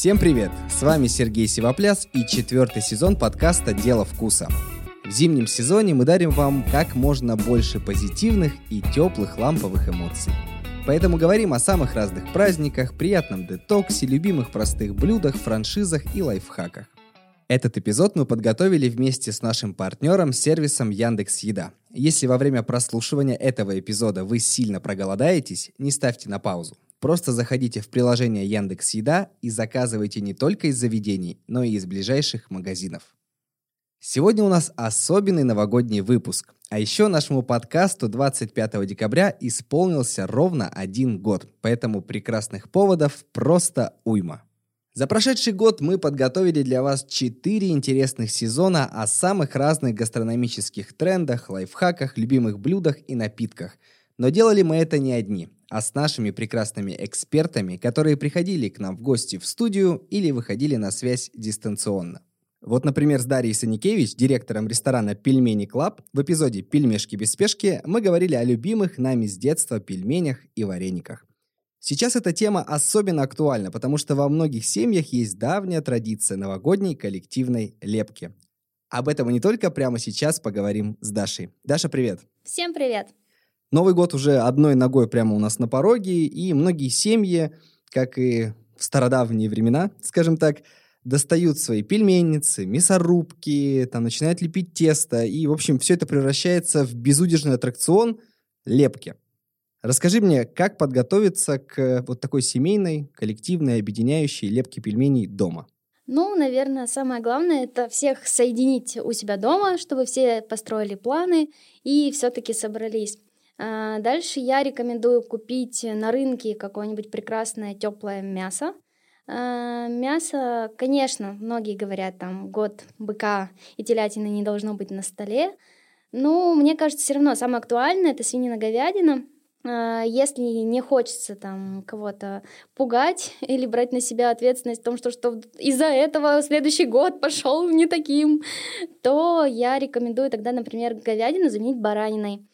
Всем привет! С вами Сергей Сивопляс и четвертый сезон подкаста «Дело вкуса». В зимнем сезоне мы дарим вам как можно больше позитивных и теплых ламповых эмоций. Поэтому говорим о самых разных праздниках, приятном детоксе, любимых простых блюдах, франшизах и лайфхаках. Этот эпизод мы подготовили вместе с нашим партнером сервисом Яндекс Еда. Если во время прослушивания этого эпизода вы сильно проголодаетесь, не ставьте на паузу. Просто заходите в приложение Яндекс Еда и заказывайте не только из заведений, но и из ближайших магазинов. Сегодня у нас особенный новогодний выпуск. А еще нашему подкасту 25 декабря исполнился ровно один год, поэтому прекрасных поводов просто уйма. За прошедший год мы подготовили для вас 4 интересных сезона о самых разных гастрономических трендах, лайфхаках, любимых блюдах и напитках. Но делали мы это не одни а с нашими прекрасными экспертами, которые приходили к нам в гости в студию или выходили на связь дистанционно. Вот, например, с Дарьей Саникевич, директором ресторана «Пельмени Club», в эпизоде «Пельмешки без спешки» мы говорили о любимых нами с детства пельменях и варениках. Сейчас эта тема особенно актуальна, потому что во многих семьях есть давняя традиция новогодней коллективной лепки. Об этом мы не только прямо сейчас поговорим с Дашей. Даша, привет! Всем привет! Новый год уже одной ногой прямо у нас на пороге, и многие семьи, как и в стародавние времена, скажем так, достают свои пельменницы, мясорубки, там начинают лепить тесто, и, в общем, все это превращается в безудержный аттракцион лепки. Расскажи мне, как подготовиться к вот такой семейной, коллективной, объединяющей лепке пельменей дома? Ну, наверное, самое главное это всех соединить у себя дома, чтобы все построили планы и все-таки собрались. А, дальше я рекомендую купить на рынке какое-нибудь прекрасное теплое мясо. А, мясо, конечно, многие говорят, там, год быка и телятины не должно быть на столе. Но мне кажется, все равно самое актуальное — это свинина-говядина. А, если не хочется там кого-то пугать или брать на себя ответственность в том, что, что из-за этого следующий год пошел не таким, то я рекомендую тогда, например, говядину заменить бараниной.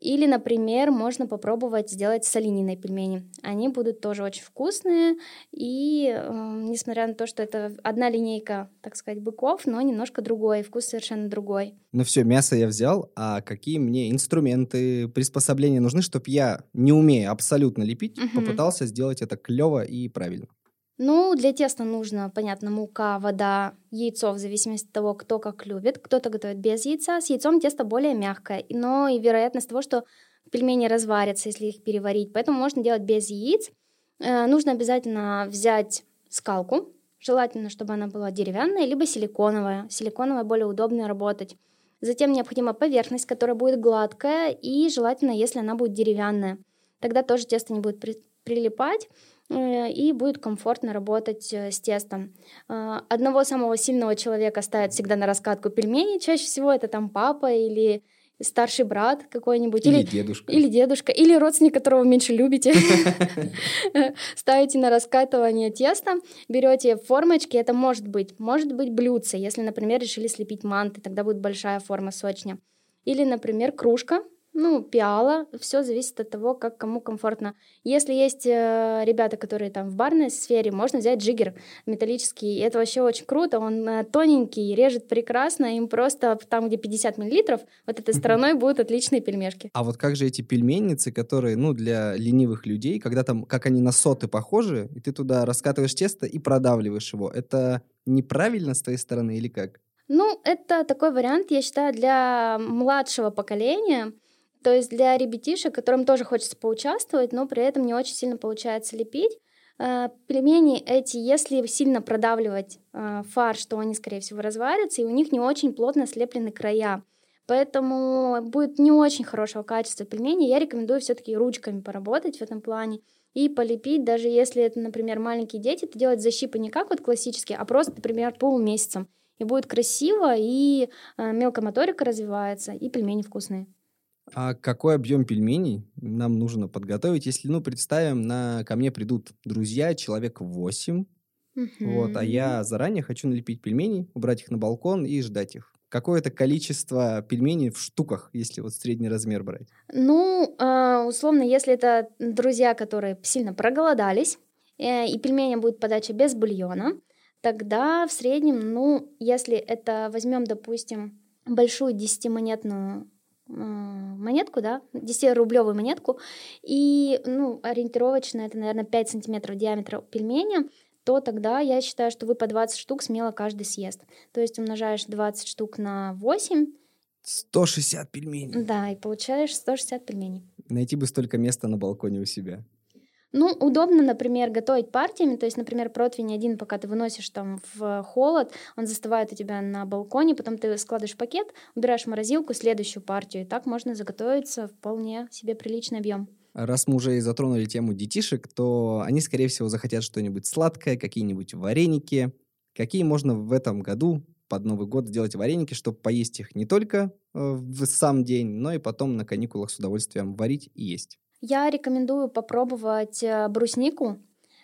Или, например, можно попробовать сделать с олениной пельмени. Они будут тоже очень вкусные. И э, несмотря на то, что это одна линейка, так сказать, быков, но немножко другой, вкус совершенно другой. Ну все, мясо я взял, а какие мне инструменты, приспособления нужны, чтобы я, не умея абсолютно лепить, угу. попытался сделать это клево и правильно? Ну, для теста нужно, понятно, мука, вода, яйцо, в зависимости от того, кто как любит. Кто-то готовит без яйца. С яйцом тесто более мягкое, но и вероятность того, что пельмени разварятся, если их переварить. Поэтому можно делать без яиц. Э, нужно обязательно взять скалку. Желательно, чтобы она была деревянная, либо силиконовая. Силиконовая более удобно работать. Затем необходима поверхность, которая будет гладкая, и желательно, если она будет деревянная. Тогда тоже тесто не будет при- прилипать. Э, и будет комфортно работать э, с тестом. Э, одного самого сильного человека ставят всегда на раскатку пельмени, чаще всего это там папа или старший брат какой-нибудь. Или, или дедушка. Или дедушка. Или родственник, которого вы меньше любите. Ставите на раскатывание теста, берете формочки, это может быть, может быть блюдце, если, например, решили слепить манты, тогда будет большая форма сочня. Или, например, кружка, ну, пиала, все зависит от того, как кому комфортно. Если есть э, ребята, которые там в барной сфере, можно взять джиггер металлический, и это вообще очень круто, он э, тоненький, режет прекрасно, им просто там, где 50 миллилитров, вот этой стороной будут отличные пельмешки. А вот как же эти пельменницы, которые, ну, для ленивых людей, когда там, как они на соты похожи, и ты туда раскатываешь тесто и продавливаешь его, это неправильно с твоей стороны или как? Ну, это такой вариант, я считаю, для младшего поколения, то есть для ребятишек, которым тоже хочется поучаствовать, но при этом не очень сильно получается лепить, э, Пельмени эти, если сильно продавливать э, фарш, то они, скорее всего, разварятся, и у них не очень плотно слеплены края. Поэтому будет не очень хорошего качества пельмени. Я рекомендую все-таки ручками поработать в этом плане и полепить, даже если это, например, маленькие дети, то делать защипы не как вот классические, а просто, например, полумесяцем. И будет красиво, и э, мелкая моторика развивается, и пельмени вкусные. А какой объем пельменей нам нужно подготовить, если, ну, представим, на, ко мне придут друзья, человек 8, угу. вот, а я заранее хочу налепить пельменей, убрать их на балкон и ждать их. Какое-то количество пельменей в штуках, если вот средний размер брать? Ну, а, условно, если это друзья, которые сильно проголодались, э, и пельмени будет подача без бульона, тогда в среднем, ну, если это возьмем, допустим, большую 10-монетную монетку, да, 10-рублевую монетку, и, ну, ориентировочно это, наверное, 5 сантиметров диаметра пельменя, то тогда я считаю, что вы по 20 штук смело каждый съест. То есть умножаешь 20 штук на 8. 160 пельменей. Да, и получаешь 160 пельменей. Найти бы столько места на балконе у себя. Ну, удобно, например, готовить партиями, то есть, например, противень один, пока ты выносишь там в холод, он застывает у тебя на балконе, потом ты складываешь пакет, убираешь в морозилку следующую партию, и так можно заготовиться вполне себе приличный объем. Раз мы уже и затронули тему детишек, то они, скорее всего, захотят что-нибудь сладкое, какие-нибудь вареники. Какие можно в этом году под Новый год сделать вареники, чтобы поесть их не только э, в сам день, но и потом на каникулах с удовольствием варить и есть? Я рекомендую попробовать э, бруснику,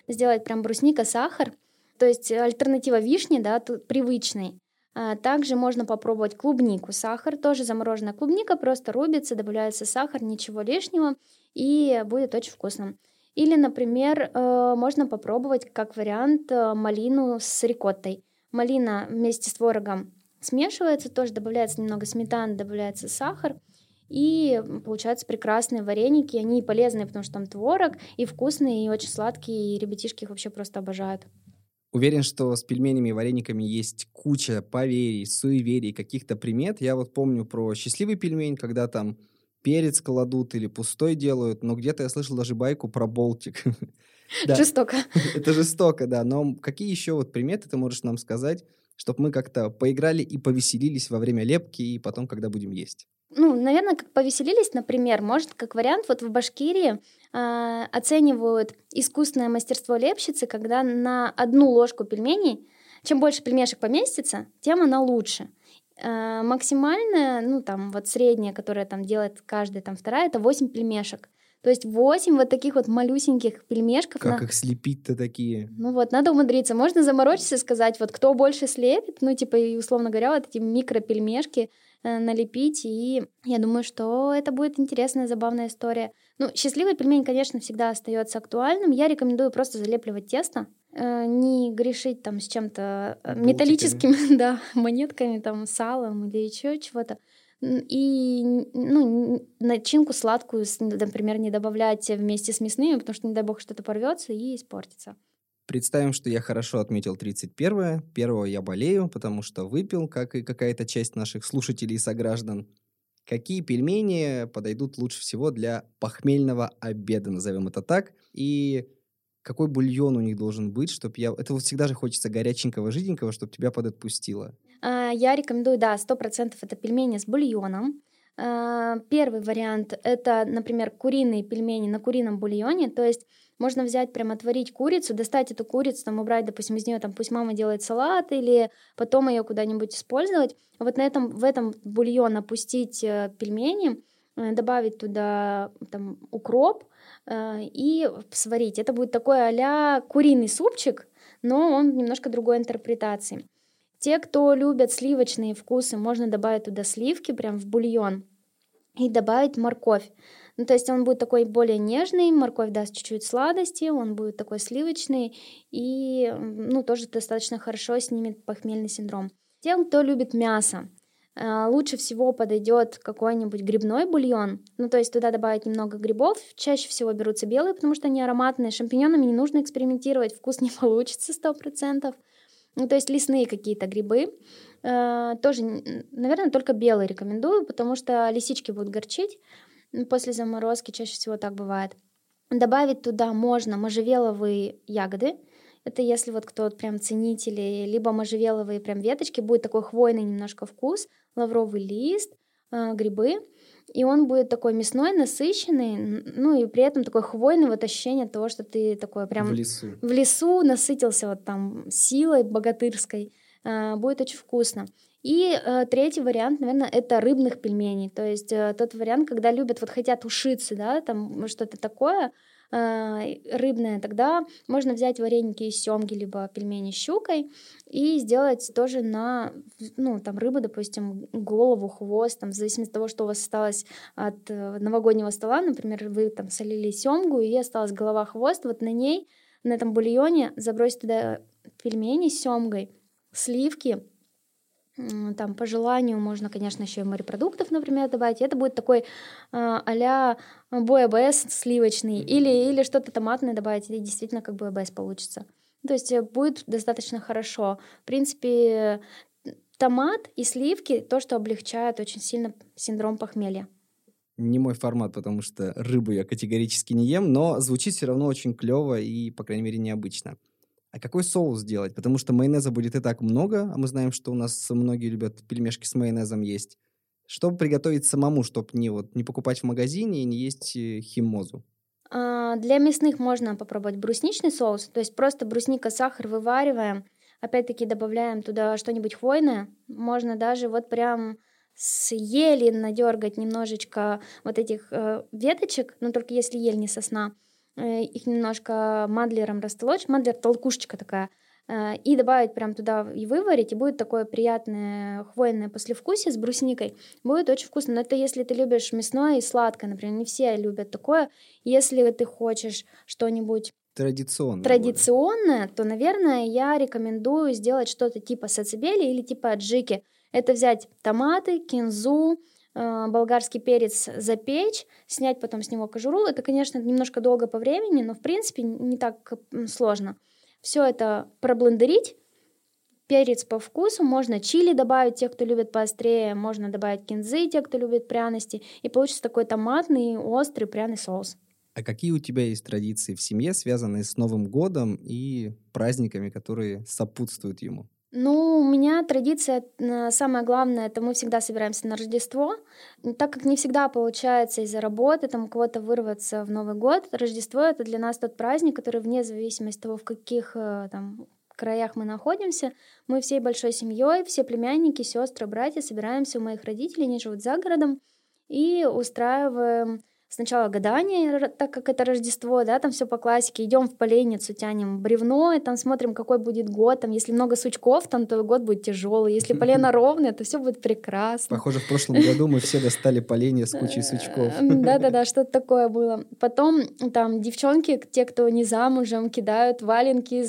сделать прям брусника, сахар, то есть альтернатива вишни, да, тут привычной. А также можно попробовать клубнику, сахар, тоже замороженная клубника, просто рубится, добавляется сахар, ничего лишнего, и будет очень вкусно. Или, например, э, можно попробовать как вариант э, малину с рикоттой. Малина вместе с творогом смешивается, тоже добавляется немного сметаны, добавляется сахар – и получаются прекрасные вареники. Они полезные, потому что там творог, и вкусные, и очень сладкие, и ребятишки их вообще просто обожают. Уверен, что с пельменями и варениками есть куча поверий, суеверий, каких-то примет. Я вот помню про счастливый пельмень, когда там перец кладут или пустой делают, но где-то я слышал даже байку про болтик. Жестоко. Это жестоко, да. Но какие еще вот приметы ты можешь нам сказать, чтобы мы как-то поиграли и повеселились во время лепки и потом, когда будем есть? Ну, наверное, как повеселились, например, может, как вариант, вот в Башкирии э, оценивают искусственное мастерство лепщицы, когда на одну ложку пельменей, чем больше пельмешек поместится, тем она лучше. Э, максимальная, ну, там, вот средняя, которая там делает каждая, там, вторая, это 8 пельмешек. То есть 8 вот таких вот малюсеньких пельмешков. Как на... их слепить-то такие? Ну вот, надо умудриться. Можно заморочиться и сказать, вот кто больше слепит, ну, типа, и, условно говоря, вот эти микропельмешки, налепить, и я думаю, что это будет интересная, забавная история. Ну, счастливый пельмень, конечно, всегда остается актуальным. Я рекомендую просто залепливать тесто, э, не грешить там с чем-то э, металлическим, да, монетками, там, салом или еще чего-то. И ну, начинку сладкую, например, не добавлять вместе с мясными, потому что, не дай бог, что-то порвется и испортится. Представим, что я хорошо отметил 31-е. Первого я болею, потому что выпил, как и какая-то часть наших слушателей и сограждан. Какие пельмени подойдут лучше всего для похмельного обеда, назовем это так? И какой бульон у них должен быть, чтобы я... Это вот всегда же хочется горяченького, жиденького, чтобы тебя подотпустило. А, я рекомендую, да, 100% это пельмени с бульоном. А, первый вариант — это, например, куриные пельмени на курином бульоне, то есть можно взять, прям отварить курицу, достать эту курицу, там убрать, допустим, из нее, там, пусть мама делает салат, или потом ее куда-нибудь использовать. Вот на этом, в этом бульон опустить э, пельмени, э, добавить туда там, укроп э, и сварить. Это будет такой а куриный супчик, но он немножко другой интерпретации. Те, кто любят сливочные вкусы, можно добавить туда сливки прям в бульон и добавить морковь. Ну, то есть он будет такой более нежный, морковь даст чуть-чуть сладости, он будет такой сливочный и, ну, тоже достаточно хорошо снимет похмельный синдром. Тем, кто любит мясо, э, лучше всего подойдет какой-нибудь грибной бульон. Ну, то есть туда добавить немного грибов. Чаще всего берутся белые, потому что они ароматные. Шампиньонами не нужно экспериментировать, вкус не получится 100%. Ну, то есть лесные какие-то грибы. Э, тоже, наверное, только белые рекомендую, потому что лисички будут горчить. После заморозки чаще всего так бывает. Добавить туда можно можжевеловые ягоды. Это если вот кто прям ценители, либо можжевеловые прям веточки, будет такой хвойный немножко вкус, лавровый лист, э, грибы. И он будет такой мясной, насыщенный, ну и при этом такой хвойный, вот ощущение того, что ты такой прям в лесу, в лесу насытился вот там силой богатырской. Э, будет очень вкусно. И э, третий вариант, наверное, это рыбных пельменей. То есть э, тот вариант, когда любят, вот хотят ушиться, да, там что-то такое рыбное, тогда можно взять вареники из семги, либо пельмени с щукой и сделать тоже на, ну, там, рыбу, допустим, голову, хвост, там, в зависимости от того, что у вас осталось от э, новогоднего стола, например, вы там солили семгу, и осталась голова, хвост, вот на ней на этом бульоне забросить туда пельмени с семгой, сливки, там по желанию можно, конечно, еще и морепродуктов, например, добавить. Это будет такой э, а-ля буэбэс сливочный или, или что-то томатное добавить, и действительно как буэбэс получится. То есть э, будет достаточно хорошо. В принципе, томат и сливки — то, что облегчает очень сильно синдром похмелья. Не мой формат, потому что рыбу я категорически не ем, но звучит все равно очень клево и, по крайней мере, необычно. А какой соус сделать? Потому что майонеза будет и так много, а мы знаем, что у нас многие любят пельмешки с майонезом есть. Чтобы приготовить самому, чтобы не, вот, не покупать в магазине и не есть э, химозу? А, для мясных можно попробовать брусничный соус, то есть просто брусника, сахар вывариваем, опять-таки добавляем туда что-нибудь хвойное, можно даже вот прям с ели надергать немножечко вот этих э, веточек, но только если ель не сосна, Э, их немножко мадлером растолочь, мадлер толкушечка такая, и добавить прям туда и выварить, и будет такое приятное хвойное послевкусие с брусникой. Будет очень вкусно. Но это если ты любишь мясное и сладкое, например. Не все любят такое. Если ты хочешь что-нибудь традиционное, традиционное то, наверное, я рекомендую сделать что-то типа сацебели или типа аджики. Это взять томаты, кинзу, Э, болгарский перец запечь, снять потом с него кожуру. Это, конечно, немножко долго по времени, но в принципе не так сложно. Все это проблендерить, перец по вкусу, можно чили добавить, те, кто любит поострее, можно добавить кинзы, те, кто любит пряности, и получится такой томатный, острый пряный соус. А какие у тебя есть традиции в семье, связанные с Новым годом и праздниками, которые сопутствуют ему? Ну, у меня традиция, э, самое главное, это мы всегда собираемся на Рождество. Так как не всегда получается из-за работы там у кого-то вырваться в Новый год, Рождество — это для нас тот праздник, который вне зависимости того, в каких э, там краях мы находимся, мы всей большой семьей, все племянники, сестры, братья собираемся у моих родителей, они живут за городом, и устраиваем сначала гадание, так как это Рождество, да, там все по классике, идем в поленницу, тянем бревно, и там смотрим, какой будет год, там, если много сучков, там, то год будет тяжелый, если полено ровное, то все будет прекрасно. Похоже, в прошлом году мы все достали поленья с кучей сучков. Да-да-да, что-то такое было. Потом там девчонки, те, кто не замужем, кидают валенки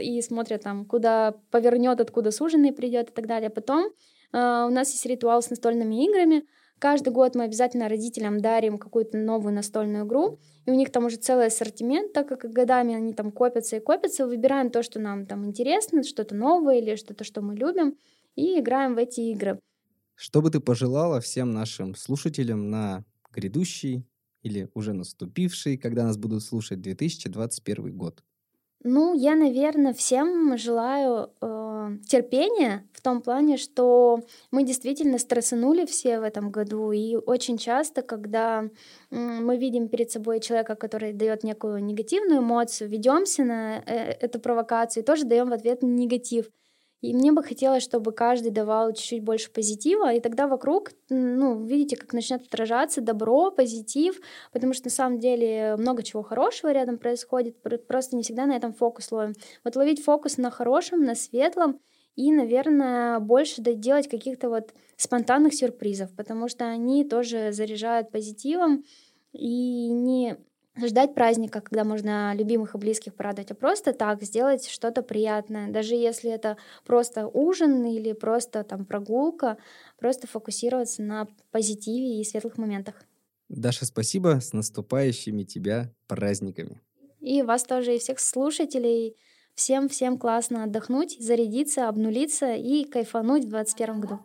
и смотрят там, куда повернет, откуда суженый придет и так далее. Потом Uh, у нас есть ритуал с настольными играми. Каждый год мы обязательно родителям дарим какую-то новую настольную игру, и у них там уже целый ассортимент, так как годами они там копятся и копятся, выбираем то, что нам там интересно, что-то новое или что-то, что мы любим, и играем в эти игры. Что бы ты пожелала всем нашим слушателям на грядущий или уже наступивший, когда нас будут слушать 2021 год? Ну, я, наверное, всем желаю э, терпения в том плане, что мы действительно стрессанули все в этом году, и очень часто, когда э, мы видим перед собой человека, который дает некую негативную эмоцию, ведемся на э, эту провокацию и тоже даем в ответ негатив. И мне бы хотелось, чтобы каждый давал чуть-чуть больше позитива, и тогда вокруг, ну, видите, как начнет отражаться добро, позитив, потому что на самом деле много чего хорошего рядом происходит, просто не всегда на этом фокус ловим. Вот ловить фокус на хорошем, на светлом, и, наверное, больше делать каких-то вот спонтанных сюрпризов, потому что они тоже заряжают позитивом, и не ждать праздника, когда можно любимых и близких порадовать, а просто так сделать что-то приятное. Даже если это просто ужин или просто там прогулка, просто фокусироваться на позитиве и светлых моментах. Даша, спасибо. С наступающими тебя праздниками. И вас тоже, и всех слушателей. Всем-всем классно отдохнуть, зарядиться, обнулиться и кайфануть в 2021 году.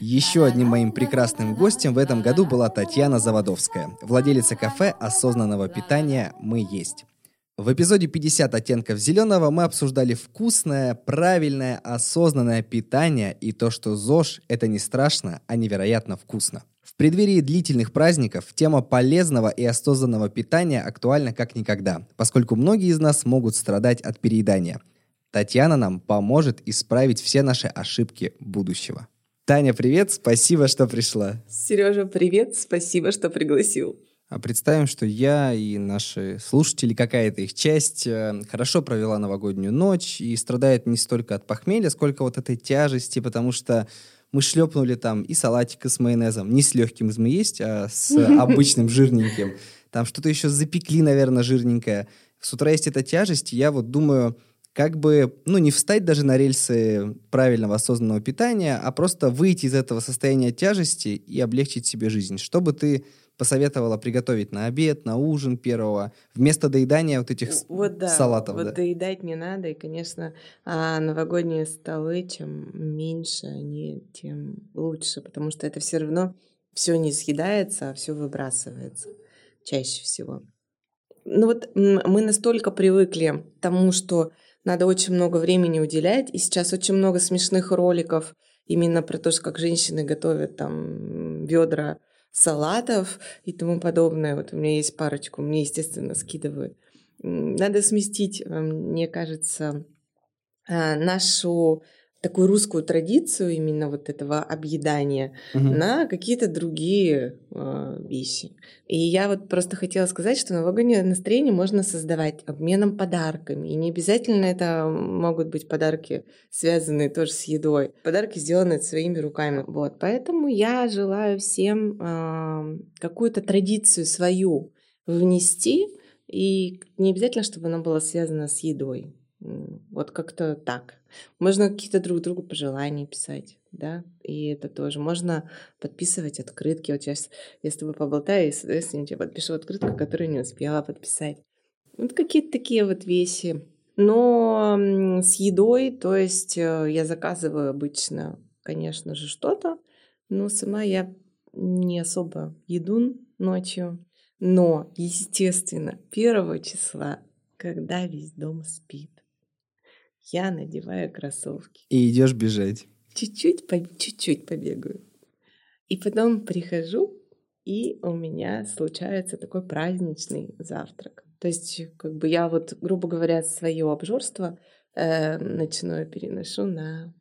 Еще одним моим прекрасным гостем в этом году была Татьяна Заводовская, владелица кафе осознанного питания «Мы есть». В эпизоде 50 оттенков зеленого мы обсуждали вкусное, правильное, осознанное питание и то, что ЗОЖ – это не страшно, а невероятно вкусно. В преддверии длительных праздников тема полезного и осознанного питания актуальна как никогда, поскольку многие из нас могут страдать от переедания – Татьяна нам поможет исправить все наши ошибки будущего. Таня, привет, спасибо, что пришла. Сережа, привет, спасибо, что пригласил. А представим, что я и наши слушатели, какая-то их часть, э, хорошо провела новогоднюю ночь и страдает не столько от похмелья, сколько вот этой тяжести, потому что мы шлепнули там и салатика с майонезом, не с легким из мы есть, а с обычным жирненьким. Там что-то еще запекли, наверное, жирненькое. С утра есть эта тяжесть, и я вот думаю, как бы, ну, не встать даже на рельсы правильного осознанного питания, а просто выйти из этого состояния тяжести и облегчить себе жизнь. Что бы ты посоветовала приготовить на обед, на ужин первого, вместо доедания вот этих вот, да, салатов? Вот да. доедать не надо, и, конечно, а новогодние столы, чем меньше они, тем лучше, потому что это все равно все не съедается, а все выбрасывается чаще всего. Ну вот мы настолько привыкли к тому, что надо очень много времени уделять. И сейчас очень много смешных роликов именно про то, как женщины готовят там ведра салатов и тому подобное. Вот у меня есть парочку, мне, естественно, скидывают. Надо сместить, э, мне кажется, э, нашу такую русскую традицию именно вот этого объедания угу. на какие-то другие э, вещи. И я вот просто хотела сказать, что новогоднее настроение можно создавать обменом подарками. И не обязательно это могут быть подарки, связанные тоже с едой. Подарки, сделанные своими руками. Вот. Поэтому я желаю всем э, какую-то традицию свою внести, и не обязательно, чтобы она была связана с едой. Вот как-то так. Можно какие-то друг другу пожелания писать, да, и это тоже. Можно подписывать открытки. Вот сейчас я с тобой поболтаю, и, соответственно, я подпишу открытку, которую не успела подписать. Вот какие-то такие вот вещи. Но с едой, то есть э, я заказываю обычно, конечно же, что-то, но сама я не особо еду ночью. Но, естественно, первого числа, когда весь дом спит, я надеваю кроссовки. И идешь бежать. Чуть-чуть, по, чуть-чуть побегаю. И потом прихожу, и у меня случается такой праздничный завтрак. То есть, как бы я вот, грубо говоря, свое обжорство э, ночное переношу на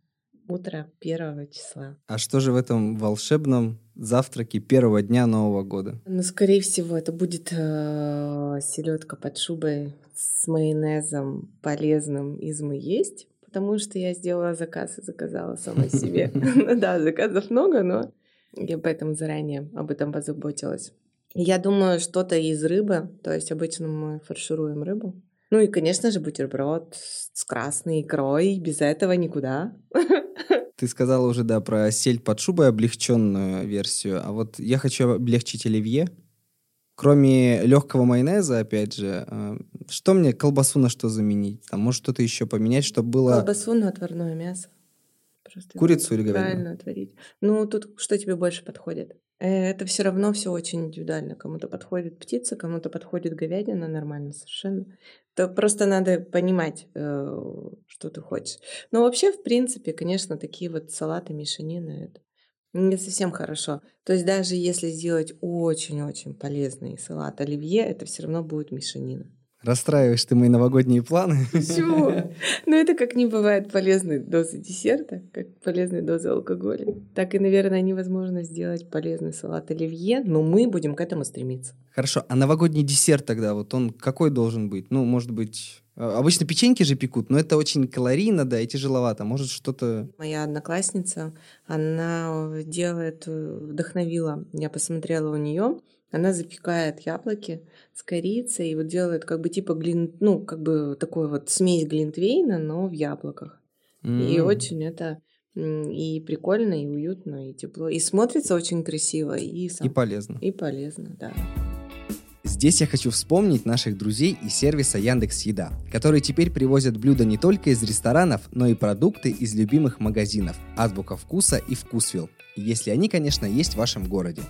утро первого числа. А что же в этом волшебном завтраке первого дня Нового года? Ну, скорее всего, это будет э, селедка под шубой с майонезом полезным из мы есть, потому что я сделала заказ и заказала сама себе. Да, заказов много, но я поэтому заранее об этом позаботилась. Я думаю, что-то из рыбы, то есть обычно мы фаршируем рыбу. Ну и, конечно же, бутерброд с красной икрой, без этого никуда. Ты сказала уже, да, про сель под шубой облегченную версию, а вот я хочу облегчить оливье. Кроме легкого майонеза, опять же, э, что мне колбасу на что заменить? Там, может, что-то еще поменять, чтобы было... Колбасу на отварное мясо. Просто Курицу или говядину? Правильно отварить. Ну, тут что тебе больше подходит? Э, это все равно все очень индивидуально. Кому-то подходит птица, кому-то подходит говядина, нормально совершенно. То просто надо понимать, э, что ты хочешь. Но вообще, в принципе, конечно, такие вот салаты, мешанины, это не совсем хорошо. То есть даже если сделать очень-очень полезный салат оливье, это все равно будет мешанина. Расстраиваешь ты мои новогодние планы. Почему? Ну, это как не бывает полезной дозы десерта, как полезной дозы алкоголя. Так и, наверное, невозможно сделать полезный салат оливье, но мы будем к этому стремиться. Хорошо, а новогодний десерт тогда, вот он какой должен быть? Ну, может быть, а, Обычно печеньки же пекут, но это очень калорийно, да, и тяжеловато. Может, что-то... Моя одноклассница, она делает, э, вдохновила. Я посмотрела у нее, она запекает яблоки с корицей и вот делает как бы типа глин, ну, как бы такой вот смесь глинтвейна, но в яблоках. Mm. И очень это и прикольно, и уютно, и тепло. И смотрится очень красиво. И, сам... и полезно. И полезно, да. Здесь я хочу вспомнить наших друзей из сервиса Яндекс Еда, которые теперь привозят блюда не только из ресторанов, но и продукты из любимых магазинов Азбука Вкуса и Вкусвилл, если они, конечно, есть в вашем городе.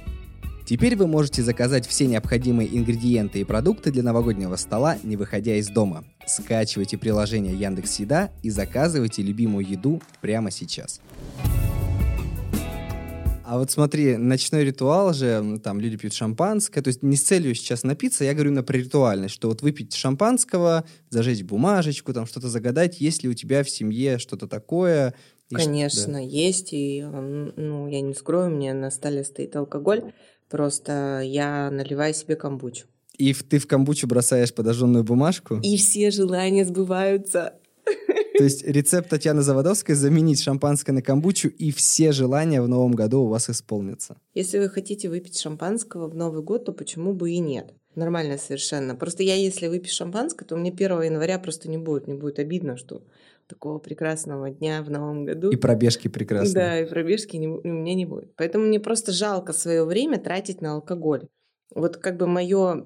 Теперь вы можете заказать все необходимые ингредиенты и продукты для новогоднего стола, не выходя из дома. Скачивайте приложение Яндекс Еда и заказывайте любимую еду прямо сейчас. А вот смотри, ночной ритуал же, там люди пьют шампанское, то есть не с целью сейчас напиться, я говорю на про ритуальность, что вот выпить шампанского, зажечь бумажечку, там что-то загадать, есть ли у тебя в семье что-то такое? Конечно, да. есть, и, ну, я не скрою, у меня на столе стоит алкоголь, Просто я наливаю себе камбучу. И ты в камбучу бросаешь подожженную бумажку? И все желания сбываются. То есть рецепт Татьяны Заводовской заменить шампанское на камбучу, и все желания в новом году у вас исполнятся. Если вы хотите выпить шампанского в Новый год, то почему бы и нет? Нормально совершенно. Просто я, если выпью шампанское, то мне 1 января просто не будет. Мне будет обидно, что такого прекрасного дня в новом году. И пробежки прекрасные. Да, и пробежки не, у меня не будет. Поэтому мне просто жалко свое время тратить на алкоголь. Вот как бы мое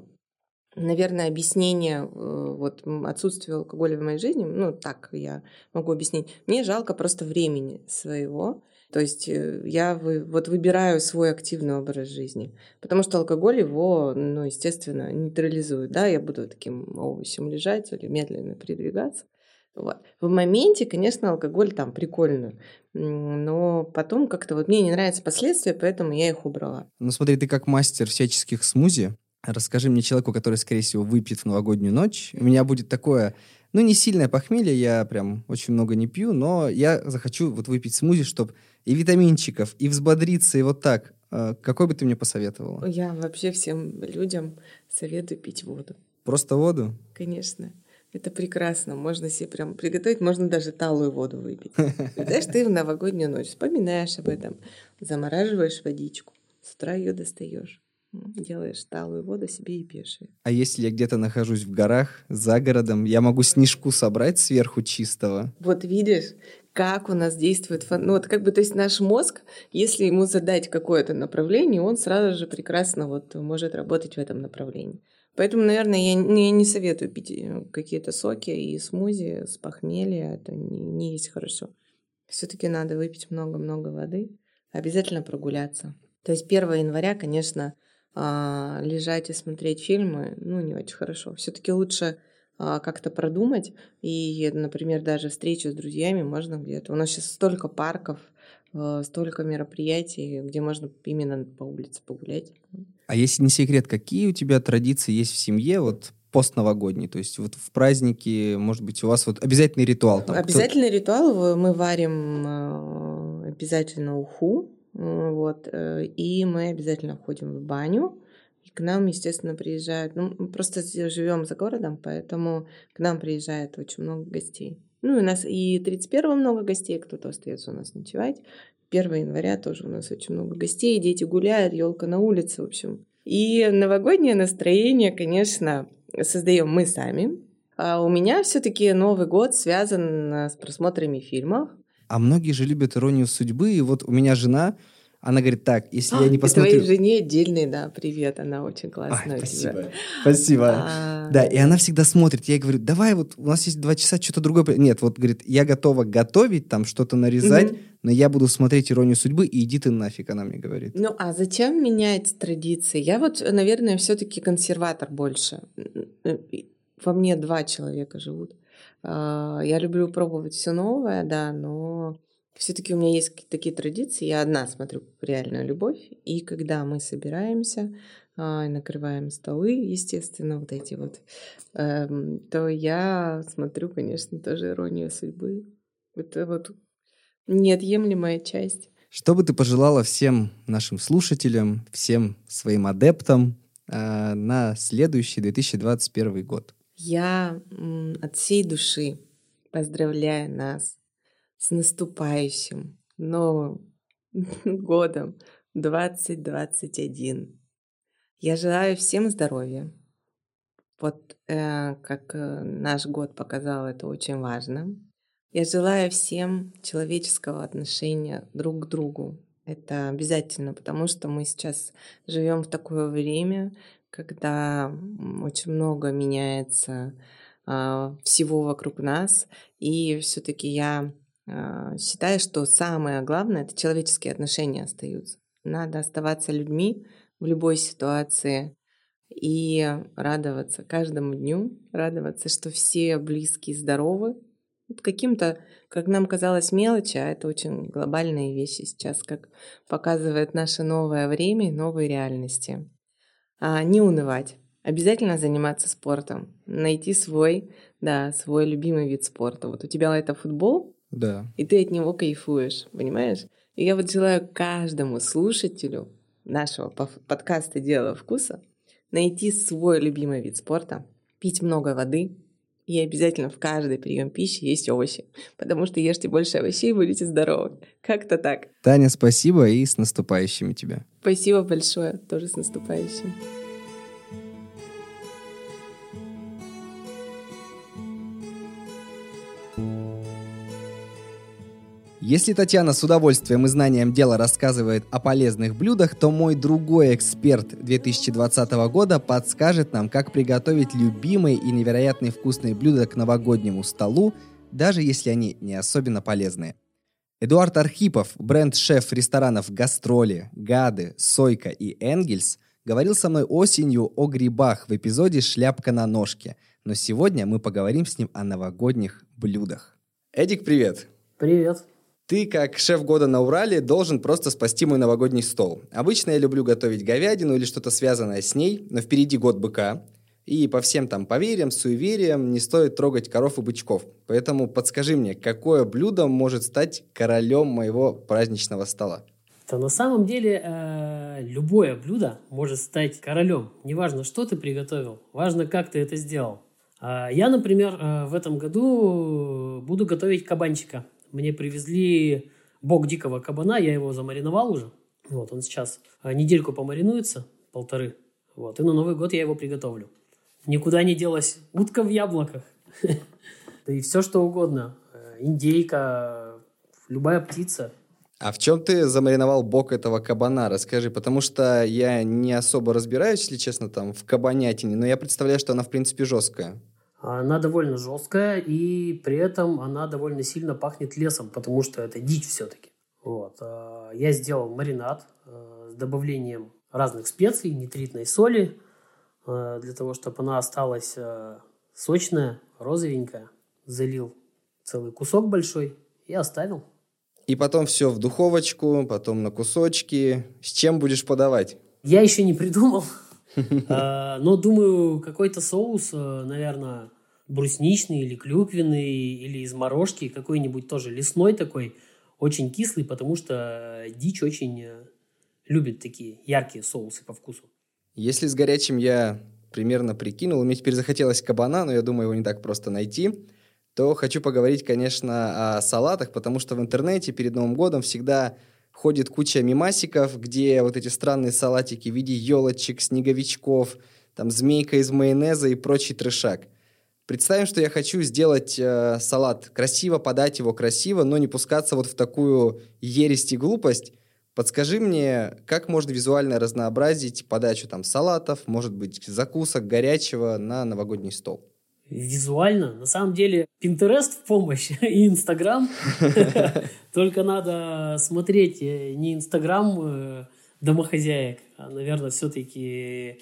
наверное, объяснение э, вот отсутствия алкоголя в моей жизни, ну так я могу объяснить. Мне жалко просто времени своего. То есть э, я вы, вот выбираю свой активный образ жизни, потому что алкоголь его, ну, естественно, нейтрализует. Да, я буду таким овощем лежать или медленно передвигаться. Вот. В моменте, конечно, алкоголь там прикольно, но потом как-то вот мне не нравятся последствия, поэтому я их убрала. Ну смотри, ты как мастер всяческих смузи, Расскажи мне человеку, который, скорее всего, выпьет в новогоднюю ночь. У меня будет такое, ну, не сильное похмелье, я прям очень много не пью, но я захочу вот выпить смузи, чтобы и витаминчиков, и взбодриться, и вот так. А, какой бы ты мне посоветовала? Я вообще всем людям советую пить воду. Просто воду? Конечно. Это прекрасно. Можно себе прям приготовить, можно даже талую воду выпить. Знаешь, ты в новогоднюю ночь вспоминаешь об этом, замораживаешь водичку, с утра ее достаешь делаешь талую воду себе и пиши. А если я где-то нахожусь в горах, за городом, я могу снежку собрать сверху чистого? Вот видишь, как у нас действует, ну вот как бы, то есть наш мозг, если ему задать какое-то направление, он сразу же прекрасно вот может работать в этом направлении. Поэтому, наверное, я не, не советую пить э, какие-то соки и смузи с похмелья, это не, не есть хорошо. Все-таки надо выпить много-много воды, обязательно прогуляться. То есть 1 января, конечно, а, лежать и смотреть фильмы, ну, не очень хорошо. Все-таки лучше а, как-то продумать. И, например, даже встречу с друзьями можно где-то. У нас сейчас столько парков, а, столько мероприятий, где можно именно по улице погулять. А если не секрет, какие у тебя традиции есть в семье, вот постновогодний, то есть вот в праздники, может быть, у вас вот обязательный ритуал? Там, обязательный кто... ритуал, мы варим обязательно уху, вот. Э, и мы обязательно ходим в баню. И к нам, естественно, приезжают... Ну, мы просто живем за городом, поэтому к нам приезжает очень много гостей. Ну, у нас и 31 много гостей, кто-то остается у нас ночевать. 1 января тоже у нас очень много гостей, дети гуляют, елка на улице, в общем. И новогоднее настроение, конечно, создаем мы сами. А у меня все-таки Новый год связан с просмотрами фильмов. А многие же любят иронию судьбы, и вот у меня жена, она говорит, так, если а, я не посмотрю... Твоей жене отдельный, да, привет, она очень классная. Ой, спасибо, спасибо. А... Да, и она всегда смотрит, я ей говорю, давай вот, у нас есть два часа, что-то другое... Нет, вот, говорит, я готова готовить, там, что-то нарезать, угу. но я буду смотреть «Иронию судьбы», и иди ты нафиг, она мне говорит. Ну, а зачем менять традиции? Я вот, наверное, все таки консерватор больше. Во мне два человека живут. А, я люблю пробовать все новое, да, но все-таки у меня есть такие традиции. Я одна смотрю реальную любовь, и когда мы собираемся, а, накрываем столы, естественно, вот эти вот, эм, то я смотрю, конечно, тоже иронию судьбы. Это вот неотъемлемая часть. Что бы ты пожелала всем нашим слушателям, всем своим адептам э, на следующий 2021 год? Я от всей души поздравляю нас с наступающим новым годом 2021. Я желаю всем здоровья. Вот э, как э, наш год показал, это очень важно. Я желаю всем человеческого отношения друг к другу. Это обязательно, потому что мы сейчас живем в такое время, когда очень много меняется а, всего вокруг нас, и все-таки я считаю, что самое главное это человеческие отношения остаются. Надо оставаться людьми в любой ситуации и радоваться каждому дню, радоваться, что все близкие здоровы. Вот каким-то, как нам казалось, мелочи, а это очень глобальные вещи сейчас, как показывает наше новое время и новые реальности а, не унывать. Обязательно заниматься спортом, найти свой, да, свой любимый вид спорта. Вот у тебя это футбол, да. и ты от него кайфуешь, понимаешь? И я вот желаю каждому слушателю нашего подкаста «Дело вкуса» найти свой любимый вид спорта, пить много воды И обязательно в каждый прием пищи есть овощи, потому что ешьте больше овощей, будете здоровы. Как-то так. Таня, спасибо и с наступающими тебя. Спасибо большое, тоже с наступающим. Если Татьяна с удовольствием и знанием дела рассказывает о полезных блюдах, то мой другой эксперт 2020 года подскажет нам, как приготовить любимые и невероятно вкусные блюда к новогоднему столу, даже если они не особенно полезные. Эдуард Архипов, бренд-шеф ресторанов «Гастроли», «Гады», «Сойка» и «Энгельс», говорил со мной осенью о грибах в эпизоде «Шляпка на ножке», но сегодня мы поговорим с ним о новогодних блюдах. Эдик, привет! Привет! Ты, как шеф года на Урале, должен просто спасти мой новогодний стол. Обычно я люблю готовить говядину или что-то связанное с ней, но впереди год быка. И по всем там поверьям, суевериям не стоит трогать коров и бычков. Поэтому подскажи мне, какое блюдо может стать королем моего праздничного стола? То на самом деле э, любое блюдо может стать королем. Неважно, что ты приготовил, важно, как ты это сделал. Э, я, например, э, в этом году буду готовить кабанчика. Мне привезли бок дикого кабана, я его замариновал уже. Вот, он сейчас а, недельку помаринуется, полторы. Вот, и на Новый год я его приготовлю. Никуда не делась утка в яблоках. Да и все что угодно. Э, индейка, любая птица. А в чем ты замариновал бок этого кабана? Расскажи, потому что я не особо разбираюсь, если честно, там в кабанятине, но я представляю, что она в принципе жесткая. Она довольно жесткая, и при этом она довольно сильно пахнет лесом, потому что это дичь все-таки. Вот. А, я сделал маринад а, с добавлением разных специй, нитритной соли, а, для того, чтобы она осталась сочная, розовенькая. Залил целый кусок большой и оставил. И потом все в духовочку, потом на кусочки. С чем будешь подавать? Я еще не придумал. А, но думаю, какой-то соус, э, наверное, брусничный или клюквенный, или из морожки, какой-нибудь тоже лесной такой, очень кислый, потому что дичь очень э, любит такие яркие соусы по вкусу. Если с горячим я примерно прикинул, мне теперь захотелось кабана, но я думаю, его не так просто найти, то хочу поговорить, конечно, о салатах, потому что в интернете перед Новым годом всегда ходит куча мимасиков, где вот эти странные салатики в виде елочек, снеговичков, там змейка из майонеза и прочий трешак. Представим, что я хочу сделать э, салат красиво, подать его красиво, но не пускаться вот в такую ересть и глупость. Подскажи мне, как можно визуально разнообразить подачу там салатов, может быть, закусок горячего на новогодний стол? Визуально. На самом деле, Pinterest в помощь и Инстаграм. Только надо смотреть э, не Инстаграм э, домохозяек, а, наверное, все-таки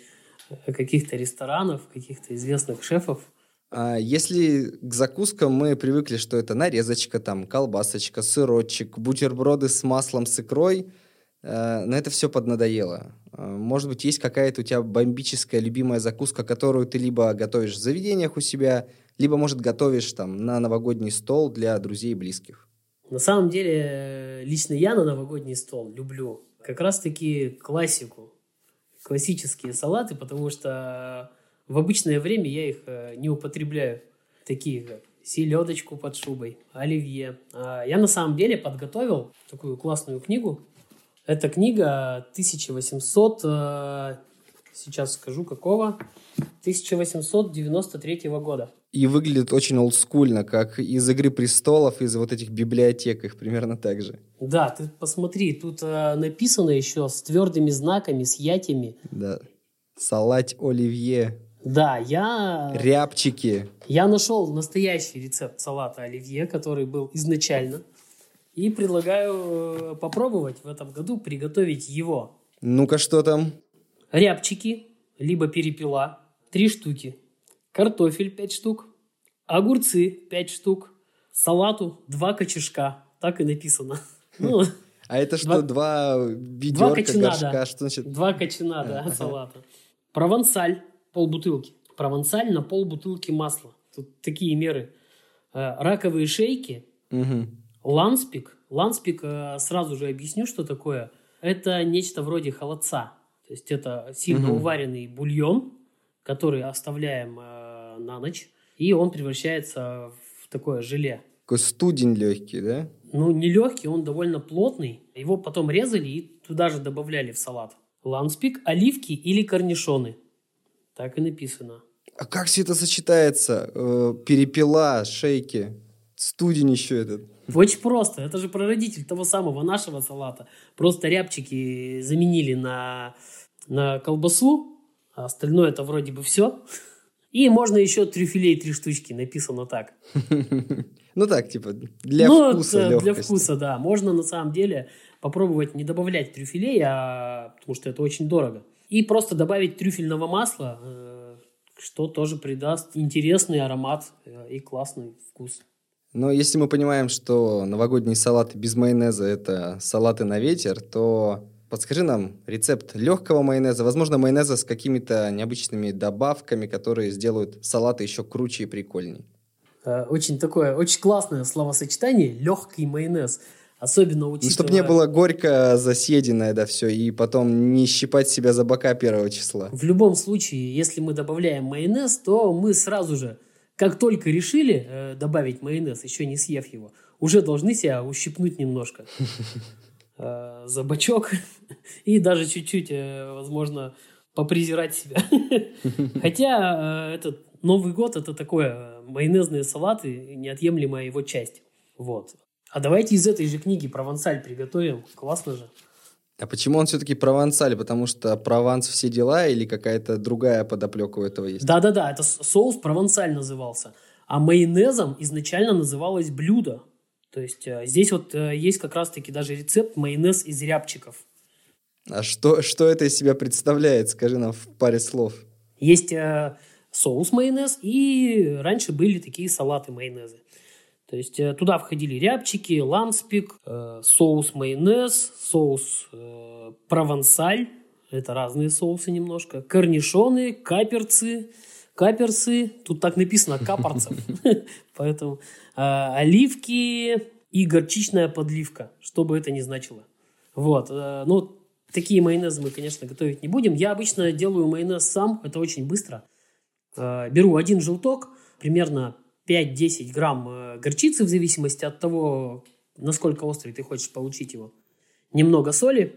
э, каких-то ресторанов, каких-то известных шефов. А если к закускам мы привыкли, что это нарезочка, там, колбасочка, сырочек, бутерброды с маслом, с икрой – на это все поднадоело. Э, может быть, есть какая-то у тебя бомбическая любимая закуска, которую ты либо готовишь в заведениях у себя, либо, может, готовишь там на новогодний стол для друзей и близких. На самом деле, лично я на новогодний стол люблю как раз-таки классику, классические салаты, потому что в обычное время я их э, не употребляю, такие как селедочку под шубой, оливье. А я на самом деле подготовил такую классную книгу эта книга 1800, э, сейчас скажу какого, 1893 года. И выглядит очень олдскульно, как из «Игры престолов», из вот этих библиотек, их примерно так же. Да, ты посмотри, тут э, написано еще с твердыми знаками, с ятями. Да, салать оливье. Да, я... Рябчики. Я нашел настоящий рецепт салата оливье, который был изначально. И предлагаю э, попробовать в этом году приготовить его. Ну-ка, что там? Рябчики, либо перепела, три штуки. Картофель, пять штук. Огурцы, пять штук. Салату, два кочешка. Так и написано. Ну, а это что, два, ведерка, два кочана, горшка? Да. Что значит? Два кочана, да, салата. Провансаль, полбутылки. Провансаль на полбутылки масла. Тут такие меры. Э, раковые шейки, угу. Ланспик. Ланспик, э, сразу же объясню, что такое. Это нечто вроде холодца. То есть это сильно угу. уваренный бульон, который оставляем э, на ночь. и он превращается в такое желе. Такой студень легкий, да? Ну, не легкий, он довольно плотный. Его потом резали и туда же добавляли в салат. Ланспик, оливки или корнишоны. Так и написано. А как все это сочетается? Э, перепела, шейки, студень еще этот. Очень просто. Это же прародитель того самого нашего салата. Просто рябчики заменили на, на колбасу, а остальное это вроде бы все. И можно еще трюфелей три штучки, написано так. Ну так, типа, для ну, вкуса Для вкуса, да. Можно на самом деле попробовать не добавлять трюфелей, а, потому что это очень дорого. И просто добавить трюфельного масла, э, что тоже придаст интересный аромат э, и классный вкус. Но если мы понимаем, что новогодние салаты без майонеза – это салаты на ветер, то подскажи нам рецепт легкого майонеза, возможно, майонеза с какими-то необычными добавками, которые сделают салаты еще круче и прикольнее. Э, очень такое, очень классное словосочетание «легкий майонез». Особенно учитывая... Ну, чтобы не было горько засъеденное, да, все, и потом не щипать себя за бока первого числа. В любом случае, если мы добавляем майонез, то мы сразу же, как только решили э, добавить майонез, еще не съев его, уже должны себя ущипнуть немножко э, за бочок и даже чуть-чуть, э, возможно, попризирать себя. Хотя э, этот Новый год – это такое, э, майонезные салаты, неотъемлемая его часть. Вот. А давайте из этой же книги «Провансаль» приготовим. Классно же. А почему он все-таки провансаль? Потому что Прованс все дела или какая-то другая подоплека у этого есть? Да-да-да, это соус провансаль назывался. А майонезом изначально называлось блюдо. То есть э, здесь вот э, есть как раз-таки даже рецепт майонез из рябчиков. А что, что это из себя представляет? Скажи нам в паре слов. Есть э, соус майонез, и раньше были такие салаты майонезы. То есть э, туда входили рябчики, ламспик, э, соус майонез, соус э, провансаль, это разные соусы немножко, корнишоны, каперцы, каперсы, тут так написано капорцев, поэтому оливки и горчичная подливка, что бы это ни значило. Вот, ну, такие майонезы мы, конечно, готовить не будем. Я обычно делаю майонез сам, это очень быстро. Беру один желток, примерно 5-10 грамм э, горчицы в зависимости от того, насколько острый ты хочешь получить его. Немного соли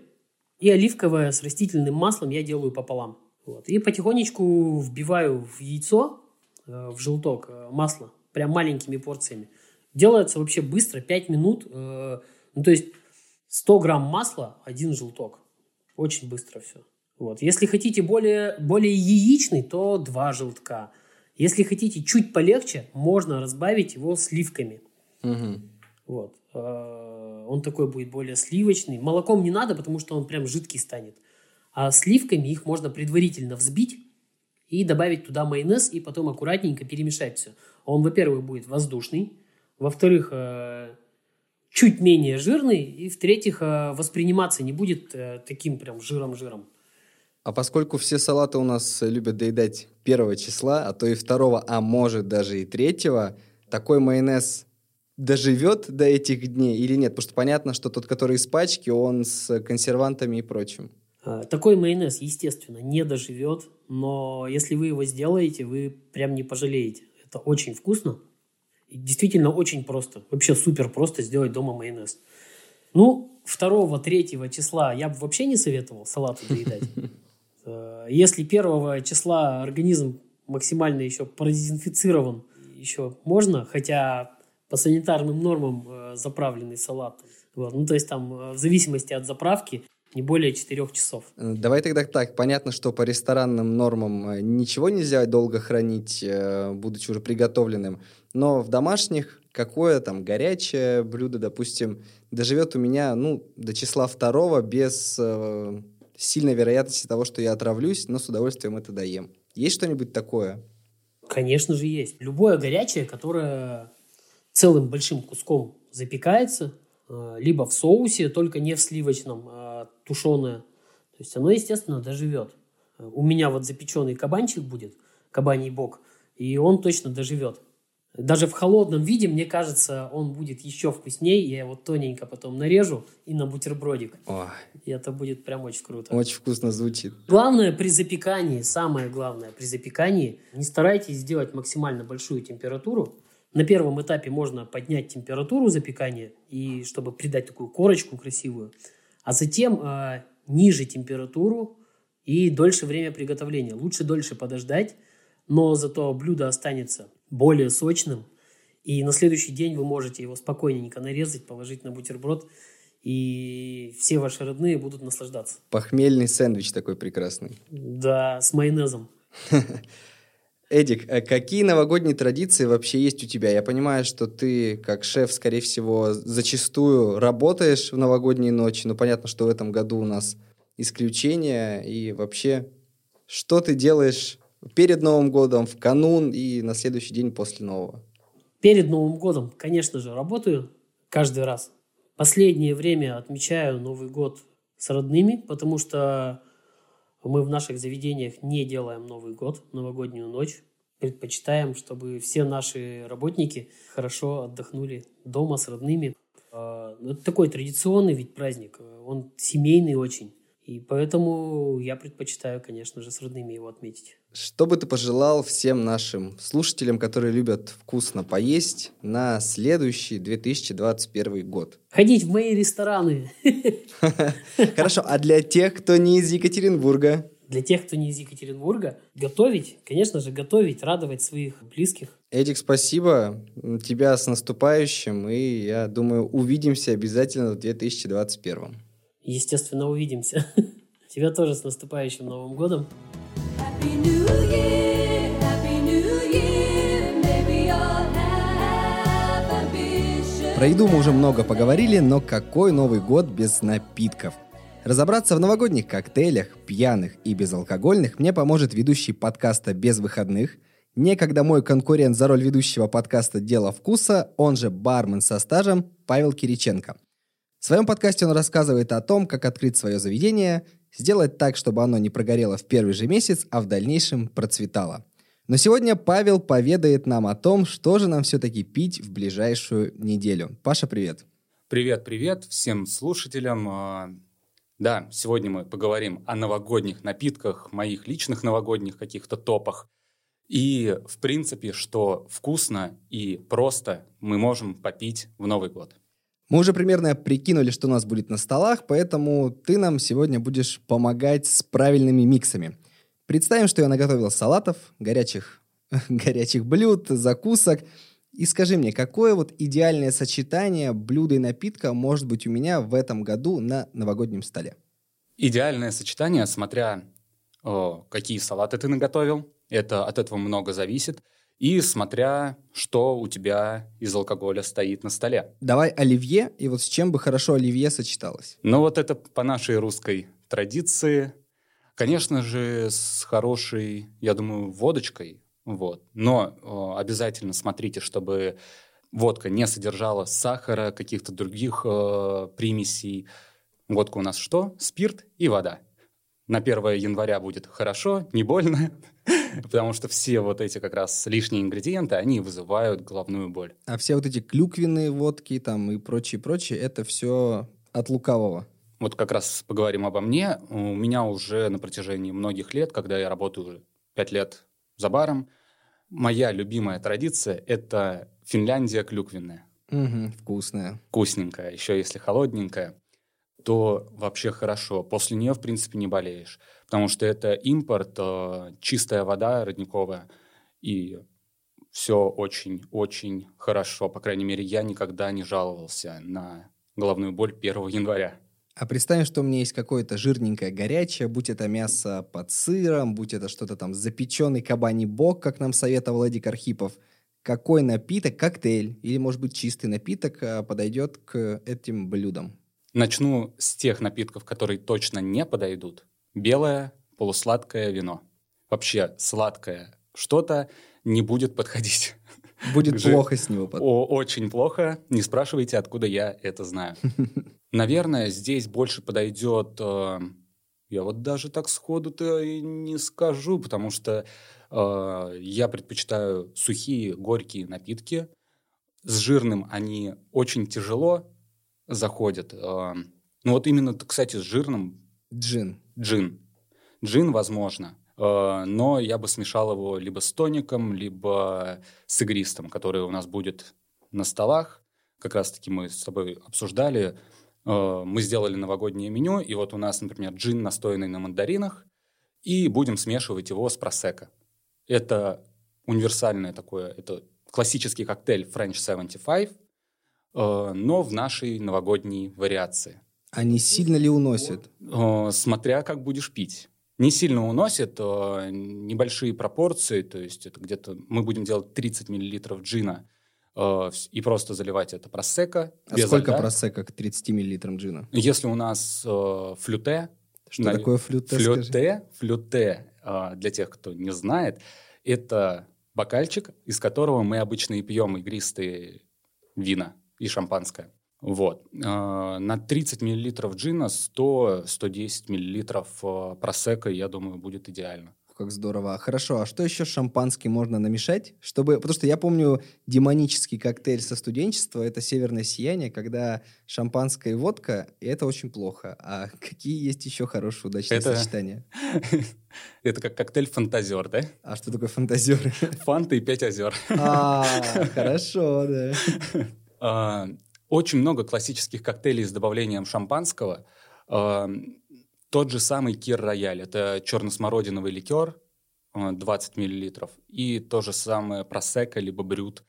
и оливковое с растительным маслом я делаю пополам. Вот. И потихонечку вбиваю в яйцо, э, в желток э, масло, прям маленькими порциями. Делается вообще быстро, 5 минут. Ну, то есть 100 грамм масла, один желток. Очень быстро все. Вот. Если хотите более, более яичный, то два желтка. Если хотите чуть полегче, можно разбавить его сливками. Угу. Вот. Э, он такой будет более сливочный. Молоком не надо, потому что он прям жидкий станет. А сливками их можно предварительно взбить и добавить туда майонез, и потом аккуратненько перемешать все. Он, во-первых, будет воздушный, во-вторых, э, чуть менее жирный, и в-третьих, э, восприниматься не будет таким прям жиром-жиром. А поскольку все салаты у нас любят доедать первого числа, а то и второго, а может даже и третьего, такой майонез доживет до этих дней или нет? Потому что понятно, что тот, который из пачки, он с консервантами и прочим. А, такой майонез, естественно, не доживет, но если вы его сделаете, вы прям не пожалеете. Это очень вкусно и действительно очень просто. Вообще супер просто сделать дома майонез. Ну, второго, третьего числа я бы вообще не советовал салаты доедать. Э, если первого числа организм максимально еще продезинфицирован, еще можно, хотя по санитарным нормам э, заправленный салат. Вот. Ну, то есть там э, в зависимости от заправки не более 4 часов. Давай тогда так. Понятно, что по ресторанным нормам ничего нельзя долго хранить, будучи уже приготовленным. Но в домашних какое там горячее блюдо, допустим, доживет у меня ну, до числа второго без сильной вероятности того, что я отравлюсь, но с удовольствием это доем. Есть что-нибудь такое? Конечно же есть. Любое горячее, которое целым большим куском запекается, э, либо в соусе, только не в сливочном, а тушеное. То есть оно, естественно, доживет. У меня вот запеченный кабанчик будет, кабаний бок, и он точно доживет. Даже в холодном виде, мне кажется, он будет еще вкуснее. Я его тоненько потом нарежу и на бутербродик. Ой, И это будет прям очень круто. очень вкусно звучит. Главное при запекании, самое главное при запекании, не старайтесь сделать максимально большую температуру. На первом этапе можно поднять температуру запекания, и чтобы придать такую корочку красивую, а затем э, ниже температуру и дольше время приготовления. Лучше дольше подождать, но зато блюдо останется более сочным, и на следующий день вы можете его спокойненько нарезать, положить на бутерброд, и все ваши родные будут наслаждаться. Похмельный сэндвич такой прекрасный. Да, с майонезом. Эдик, а какие новогодние традиции вообще есть у тебя? Я понимаю, что ты, как шеф, скорее всего, зачастую работаешь в новогодние ночи, но понятно, что в этом году у нас исключение. И вообще, что ты делаешь перед Новым годом, в канун и на следующий день после Нового? Перед Новым годом, конечно же, работаю каждый раз. Последнее время отмечаю Новый год с родными, потому что мы в наших заведениях не делаем Новый год, новогоднюю ночь. Предпочитаем, чтобы все наши работники хорошо отдохнули дома с родными. А, ну, Это такой традиционный ведь праздник, он семейный очень. И поэтому я предпочитаю, конечно же, с родными его отметить. Что бы ты пожелал всем нашим слушателям, которые любят вкусно поесть, на следующий 2021 год? Ходить в мои рестораны. Хорошо, а для тех, кто не из Екатеринбурга? Для тех, кто не из Екатеринбурга, готовить, конечно же, готовить, радовать своих близких. Эдик, спасибо. Тебя с наступающим, и я думаю, увидимся обязательно в 2021. Естественно, увидимся. Тебя тоже с наступающим Новым годом. Happy New Year, Happy New Year, may we all have ambition. Про еду мы уже много поговорили, но какой Новый год без напитков? Разобраться в новогодних коктейлях, пьяных и безалкогольных мне поможет ведущий подкаста «Без выходных», некогда мой конкурент за роль ведущего подкаста «Дело вкуса», он же бармен со стажем Павел Кириченко. В своем подкасте он рассказывает о том, как открыть свое заведение, сделать так, чтобы оно не прогорело в первый же месяц, а в дальнейшем процветало. Но сегодня Павел поведает нам о том, что же нам все-таки пить в ближайшую неделю. Паша, привет. Привет, привет всем слушателям. А, Да, сегодня мы поговорим о новогодних напитках, моих личных новогодних каких-то топах. И, в принципе, что вкусно и просто мы можем попить в Новый год. Мы уже примерно прикинули, что у нас будет на столах, поэтому ты нам сегодня будешь помогать с правильными миксами. Представим, что я наготовил салатов, горячих, горячих блюд, закусок. И скажи мне, какое вот идеальное сочетание блюда и напитка может быть у меня в этом году на новогоднем столе? Идеальное сочетание, смотря о, какие салаты ты наготовил. Это от этого много зависит. И смотря, что у тебя из алкоголя стоит на столе. Давай оливье, и вот с чем бы хорошо оливье сочеталось? Ну вот это по нашей русской традиции. Конечно же, с хорошей, я думаю, водочкой. Вот. Но э, обязательно смотрите, чтобы водка не содержала сахара, каких-то других э, примесей. Водка у нас что? Спирт и вода. На 1 января будет хорошо, не больно, потому что все вот эти как раз лишние ингредиенты, они вызывают головную боль. А все вот эти клюквенные водки там и прочее-прочее, это все от лукавого. Вот как раз поговорим обо мне. У меня уже на протяжении многих лет, когда я работаю уже 5 лет за баром, моя любимая традиция – это Финляндия клюквенная. Угу, вкусная. Вкусненькая, еще если холодненькая, то вообще хорошо. После нее, в принципе, не болеешь. Потому что это импорт, э, чистая вода родниковая, и все очень-очень хорошо. По крайней мере, я никогда не жаловался на головную боль 1 января. А представим, что у меня есть какое-то жирненькое горячее, будь это мясо под сыром, будь это что-то там запеченный кабаний бок, как нам советовал Эдик Архипов. Какой напиток, коктейль или, может быть, чистый напиток а, подойдет к этим блюдам? Начну с тех напитков, которые точно не подойдут. Белое полусладкое вино. Вообще сладкое что-то не будет подходить. Будет плохо с него потом. О, очень плохо. Не спрашивайте, откуда я это знаю. Наверное, здесь больше подойдет э, Я вот даже так сходу-то и не скажу, потому что э, я предпочитаю сухие, горькие напитки. С жирным они очень тяжело заходят. Э, ну вот именно, кстати, с жирным Джин. джин. Джин, возможно. Э, Но я бы смешал его либо с тоником, либо с игристым, который у нас будет на столах. Как раз-таки мы с тобой обсуждали. Э, Мы сделали новогоднее меню, и вот у нас, например, джин, настоянный на мандаринах, и будем смешивать его с просека. Это универсальное такое, это классический коктейль French 75, э, но в нашей новогодней вариации. Они сильно ли уносят? Э, смотря как будешь пить. Не сильно уносит, э, небольшие пропорции, то есть это где-то мы будем делать 30 миллилитров джина э, и просто заливать это просека. А сколько льда. просека к 30 миллилитрам джина? Если у нас э, флюте, Что на- такое флюте, скажи? флюте, флюте, э, для тех, кто не знает, это бокальчик, из которого мы обычно и пьем игристые вина и шампанское. Вот. Э, На 30 миллилитров джина 100-110 миллилитров э, просека, я думаю, будет идеально. Как здорово. Хорошо, а что еще с шампанским можно намешать? Чтобы... Потому что я помню демонический коктейль со студенчества, это «Северное сияние», когда шампанское и водка, и это очень плохо. А какие есть еще хорошие удачные Это- сочетания? Это как коктейль фантазер, да? А что такое фантазеры? Фанта и пять озер. А, хорошо, да. А, Очень много классических коктейлей с добавлением шампанского. А, Тот же самый Кир Рояль. Это черно-смородиновый ликер, а, 20 миллилитров. И то же самое просека, либо брют,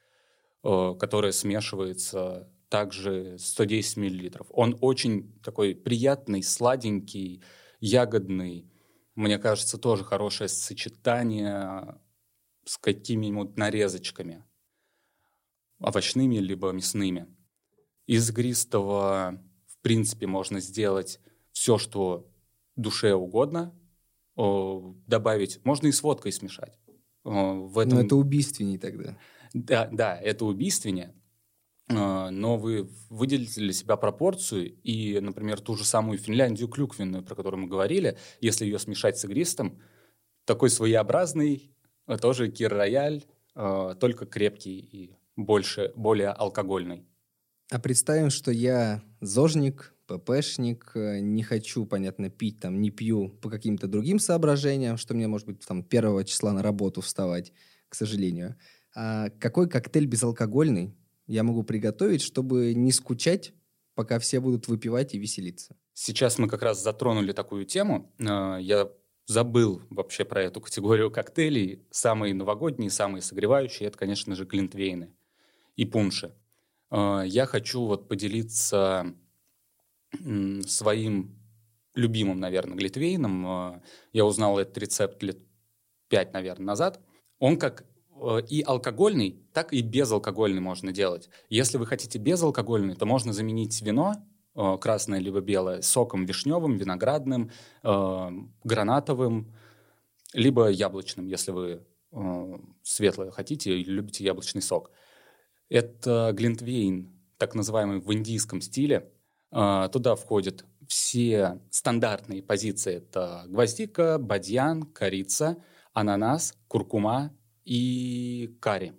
а, которое смешивается также 110 миллилитров. Он очень такой приятный, сладенький, ягодный. Мне кажется, тоже хорошее сочетание с какими-нибудь нарезочками овощными либо мясными. Из игристого, в принципе, можно сделать все, что душе угодно. Добавить, можно и с водкой смешать. В этом, Ну, это убийственней тогда. да, да, это убийственнее. Э, Но вы выделите для себя пропорцию, и, например, ту же самую Финляндию клюквенную, про которую мы говорили, если ее смешать с игристым, такой своеобразный, э, тоже кир-рояль, э, только крепкий и больше, более алкогольный. А представим, что я зожник, ППшник, э, не хочу, понятно, пить, там, не пью по каким-то другим соображениям, что мне, может быть, там, первого числа на работу вставать, к сожалению. А какой коктейль безалкогольный я могу приготовить, чтобы не скучать, пока все будут выпивать и веселиться? Сейчас мы как раз затронули такую тему. Э, Я забыл вообще про эту категорию коктейлей. Самые новогодние, самые согревающие, это, конечно же, глинтвейны и пунши. Э, Я хочу вот поделиться своим любимым, наверное, глинтвейном. Э, Я узнал этот рецепт лет пять, наверное, назад. Он как э, и алкогольный, так и безалкогольный можно делать. Если вы хотите безалкогольный, то можно заменить вино, э, красное либо белое, соком вишневым, виноградным, э, гранатовым, либо яблочным, если вы светлое хотите и любите яблочный сок. Это глинтвейн, так называемый в индийском стиле. Э, Туда входят все стандартные позиции. Это гвоздика, бадьян, корица, ананас, куркума и карри.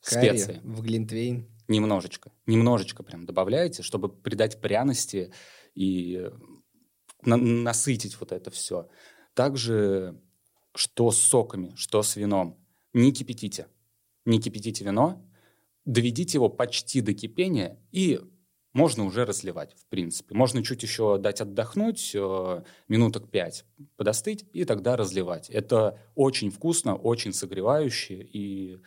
Карри Специи. в глинтвейн. Немножечко. Немножечко прям добавляете, чтобы придать пряности и на- насытить вот это все. Также, что с соками, что с вином. Не кипятите. Не кипятите вино, доведите его почти до кипения и можно уже разливать, в принципе. Можно чуть еще дать отдохнуть, э, минуток пять, подостыть, и тогда разливать. Это очень вкусно, очень согревающе, и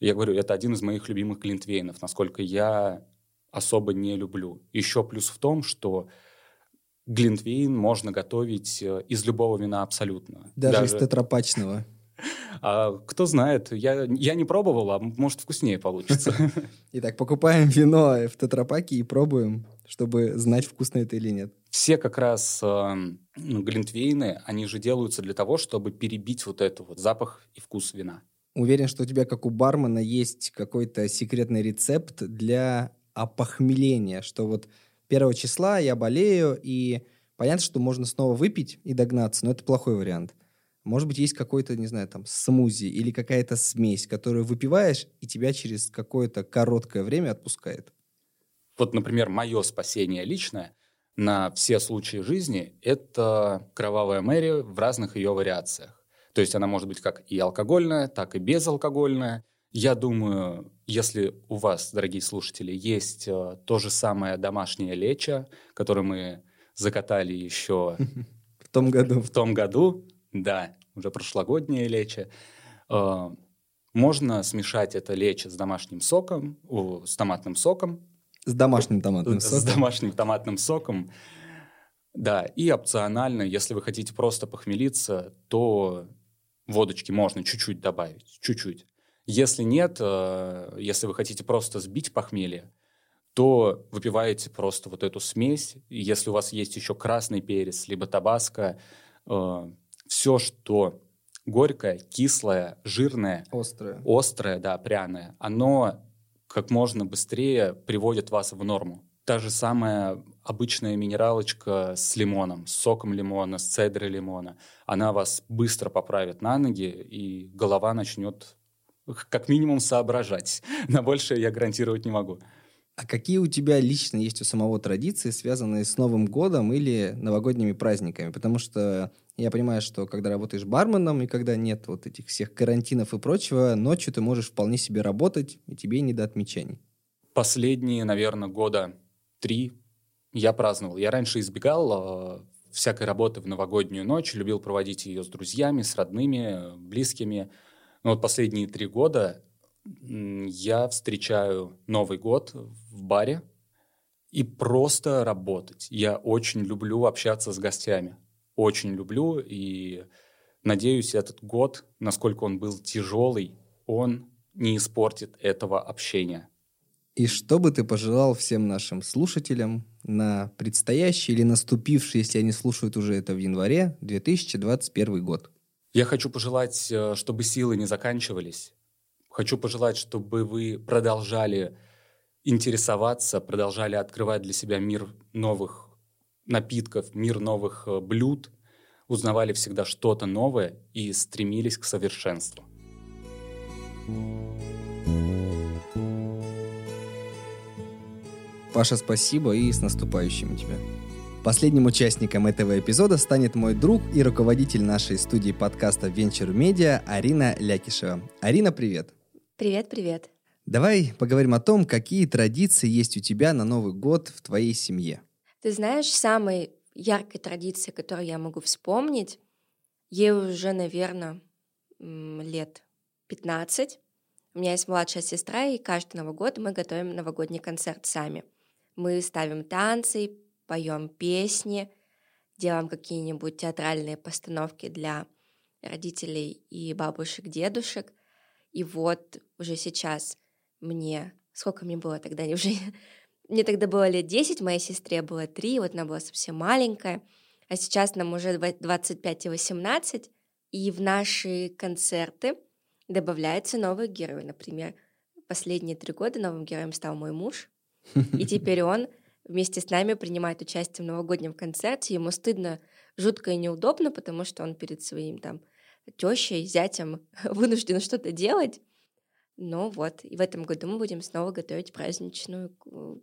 я говорю, это один из моих любимых глинтвейнов, насколько я особо не люблю. Еще плюс в том, что глинтвейн можно готовить э, из любого вина абсолютно. Даже, из тетрапачного. А кто знает, я, я не пробовал, а может вкуснее получится. Итак, покупаем вино в тетрапаке и пробуем, чтобы знать, вкусно это или нет. Все как раз э, ну, глинтвейны, они же делаются для того, чтобы перебить вот это вот запах и вкус вина. Уверен, что у тебя, как у бармена, есть какой-то секретный рецепт для опохмеления, что вот первого числа я болею, и Понятно, что можно снова выпить и догнаться, но это плохой вариант. Может быть, есть какой-то, не знаю, там, смузи или какая-то смесь, которую выпиваешь, и тебя через какое-то короткое время отпускает. Вот, например, мое спасение личное на все случаи жизни – это кровавая Мэри в разных ее вариациях. То есть она может быть как и алкогольная, так и безалкогольная. Я думаю, если у вас, дорогие слушатели, есть э, то же самое домашнее лечо, которое мы закатали еще В том году. в том году, да, уже прошлогоднее лечо, э, можно смешать это лечо с домашним соком, с томатным соком, С домашним томатным с соком. домашним томатным соком. Да, и опционально, если вы хотите просто похмелиться, то водочки можно чуть-чуть добавить, чуть-чуть. Если нет, э, если вы хотите просто сбить похмелье, то выпиваете просто вот эту смесь. Если у вас есть еще красный перец, либо табаско, все, что горькое, кислое, жирное, Острое. острое, да, пряное, оно как можно быстрее приводит вас в норму. Та же самая обычная минералочка с лимоном, с соком лимона, с цедрой лимона, она вас быстро поправит на ноги, и голова начнет как минимум соображать. На большее я гарантировать не могу. А какие у тебя лично есть у самого традиции, связанные с Новым годом или новогодними праздниками? Потому что я понимаю, что когда работаешь барменом и когда нет вот этих всех карантинов и прочего, ночью ты можешь вполне себе работать, и тебе не до отмечаний. Последние, наверное, года три я праздновал. Я раньше избегал э, всякой работы в новогоднюю ночь, любил проводить ее с друзьями, с родными, близкими. Но вот последние три года я встречаю Новый год в баре и просто работать. Я очень люблю общаться с гостями. Очень люблю и надеюсь, этот год, насколько он был тяжелый, он не испортит этого общения. И что бы ты пожелал всем нашим слушателям на предстоящий или наступивший, если они слушают уже это в январе, 2021 год? Я хочу пожелать, э, чтобы силы не заканчивались. Хочу пожелать, чтобы вы продолжали интересоваться, продолжали открывать для себя мир новых напитков, мир новых э, блюд, узнавали всегда что-то новое и стремились к совершенству. Паша, спасибо и с наступающим тебя. Последним участником этого эпизода станет мой друг и руководитель нашей студии подкаста Venture Media Арина Лякишева. Арина, привет! Привет, привет. Давай поговорим о том, какие традиции есть у тебя на Новый год в твоей семье. Ты знаешь, самой яркой традицией, которую я могу вспомнить, ей уже, наверное, лет 15. У меня есть младшая сестра, и каждый Новый год мы готовим новогодний концерт сами. Мы ставим танцы, поем песни, делаем какие-нибудь театральные постановки для родителей и бабушек, дедушек. И вот уже сейчас мне... Сколько мне было тогда? Уже... Мне тогда было лет 10, моей сестре было 3, вот она была совсем маленькая. А сейчас нам уже два- 25 и 18, и в наши концерты добавляются новые герои. Например, последние три года новым героем стал мой муж, и теперь он вместе с нами принимает участие в новогоднем концерте. Ему стыдно, жутко и неудобно, потому что он перед своим там тещей, зятем вынужден что-то делать. Ну вот, и в этом году мы будем снова готовить праздничную э,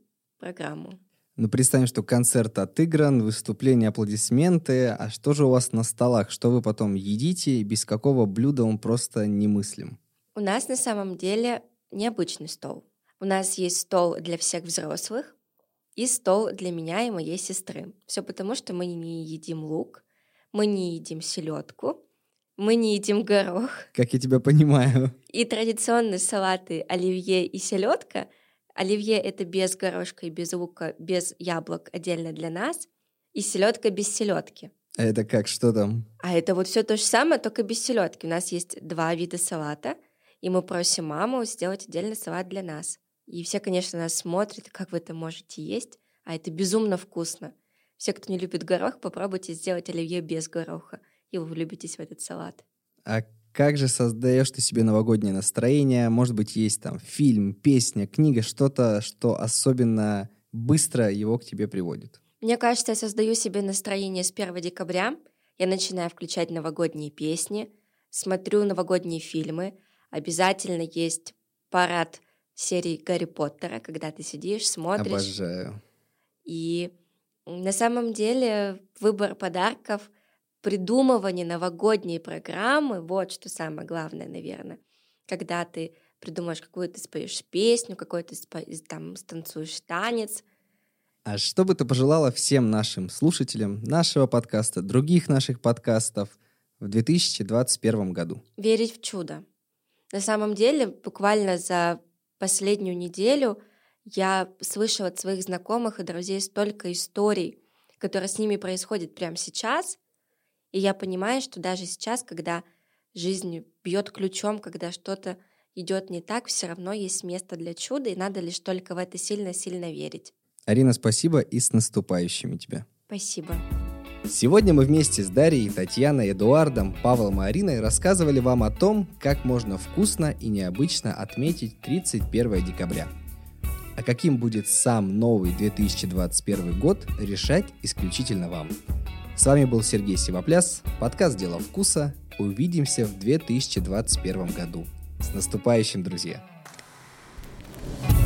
программу. Ну, представим, что концерт отыгран, выступление, аплодисменты. А что же у вас на столах? Что вы потом едите? И без какого блюда он просто немыслим? У нас на самом деле необычный стол. У нас есть стол для всех взрослых и стол для меня и моей сестры. Все потому, что мы не едим лук, мы не едим селедку, мы не едим горох. Как я тебя понимаю. И традиционные салаты оливье и селедка. Оливье это без горошка и без лука, без яблок отдельно для нас. И селедка без селедки. А это как, что там? А это вот все то же самое, только без селедки. У нас есть два вида салата, и мы просим маму сделать отдельный салат для нас. И все, конечно, нас смотрят, как вы это можете есть, а это безумно вкусно. Все, кто не любит горох, попробуйте сделать оливье без гороха, и вы влюбитесь в этот салат. А как же создаешь ты себе новогоднее настроение? Может быть, есть там фильм, песня, книга, что-то, что особенно быстро его к тебе приводит? Мне кажется, я создаю себе настроение с 1 декабря. Я начинаю включать новогодние песни, смотрю новогодние фильмы. Обязательно есть парад серии Гарри Поттера, когда ты сидишь, смотришь. Обожаю. И на самом деле выбор подарков, придумывание новогодней программы, вот что самое главное, наверное. Когда ты придумаешь, какую ты споешь песню, какой ты спо- там станцуешь танец. А что бы ты пожелала всем нашим слушателям нашего подкаста, других наших подкастов в 2021 году? Верить в чудо. На самом деле, буквально за последнюю неделю я слышала от своих знакомых и друзей столько историй, которые с ними происходят прямо сейчас, и я понимаю, что даже сейчас, когда жизнь бьет ключом, когда что-то идет не так, все равно есть место для чуда, и надо лишь только в это сильно-сильно верить. Арина, спасибо и с наступающими тебя. Спасибо. Сегодня мы вместе с Дарьей, Татьяной, Эдуардом, Павлом и Ариной рассказывали вам о том, как можно вкусно и необычно отметить 31 декабря. А каким будет сам новый 2021 год, решать исключительно вам. С вами был Сергей Сивопляс, подкаст «Дело вкуса». Увидимся в 2021 году. С наступающим, друзья! thank you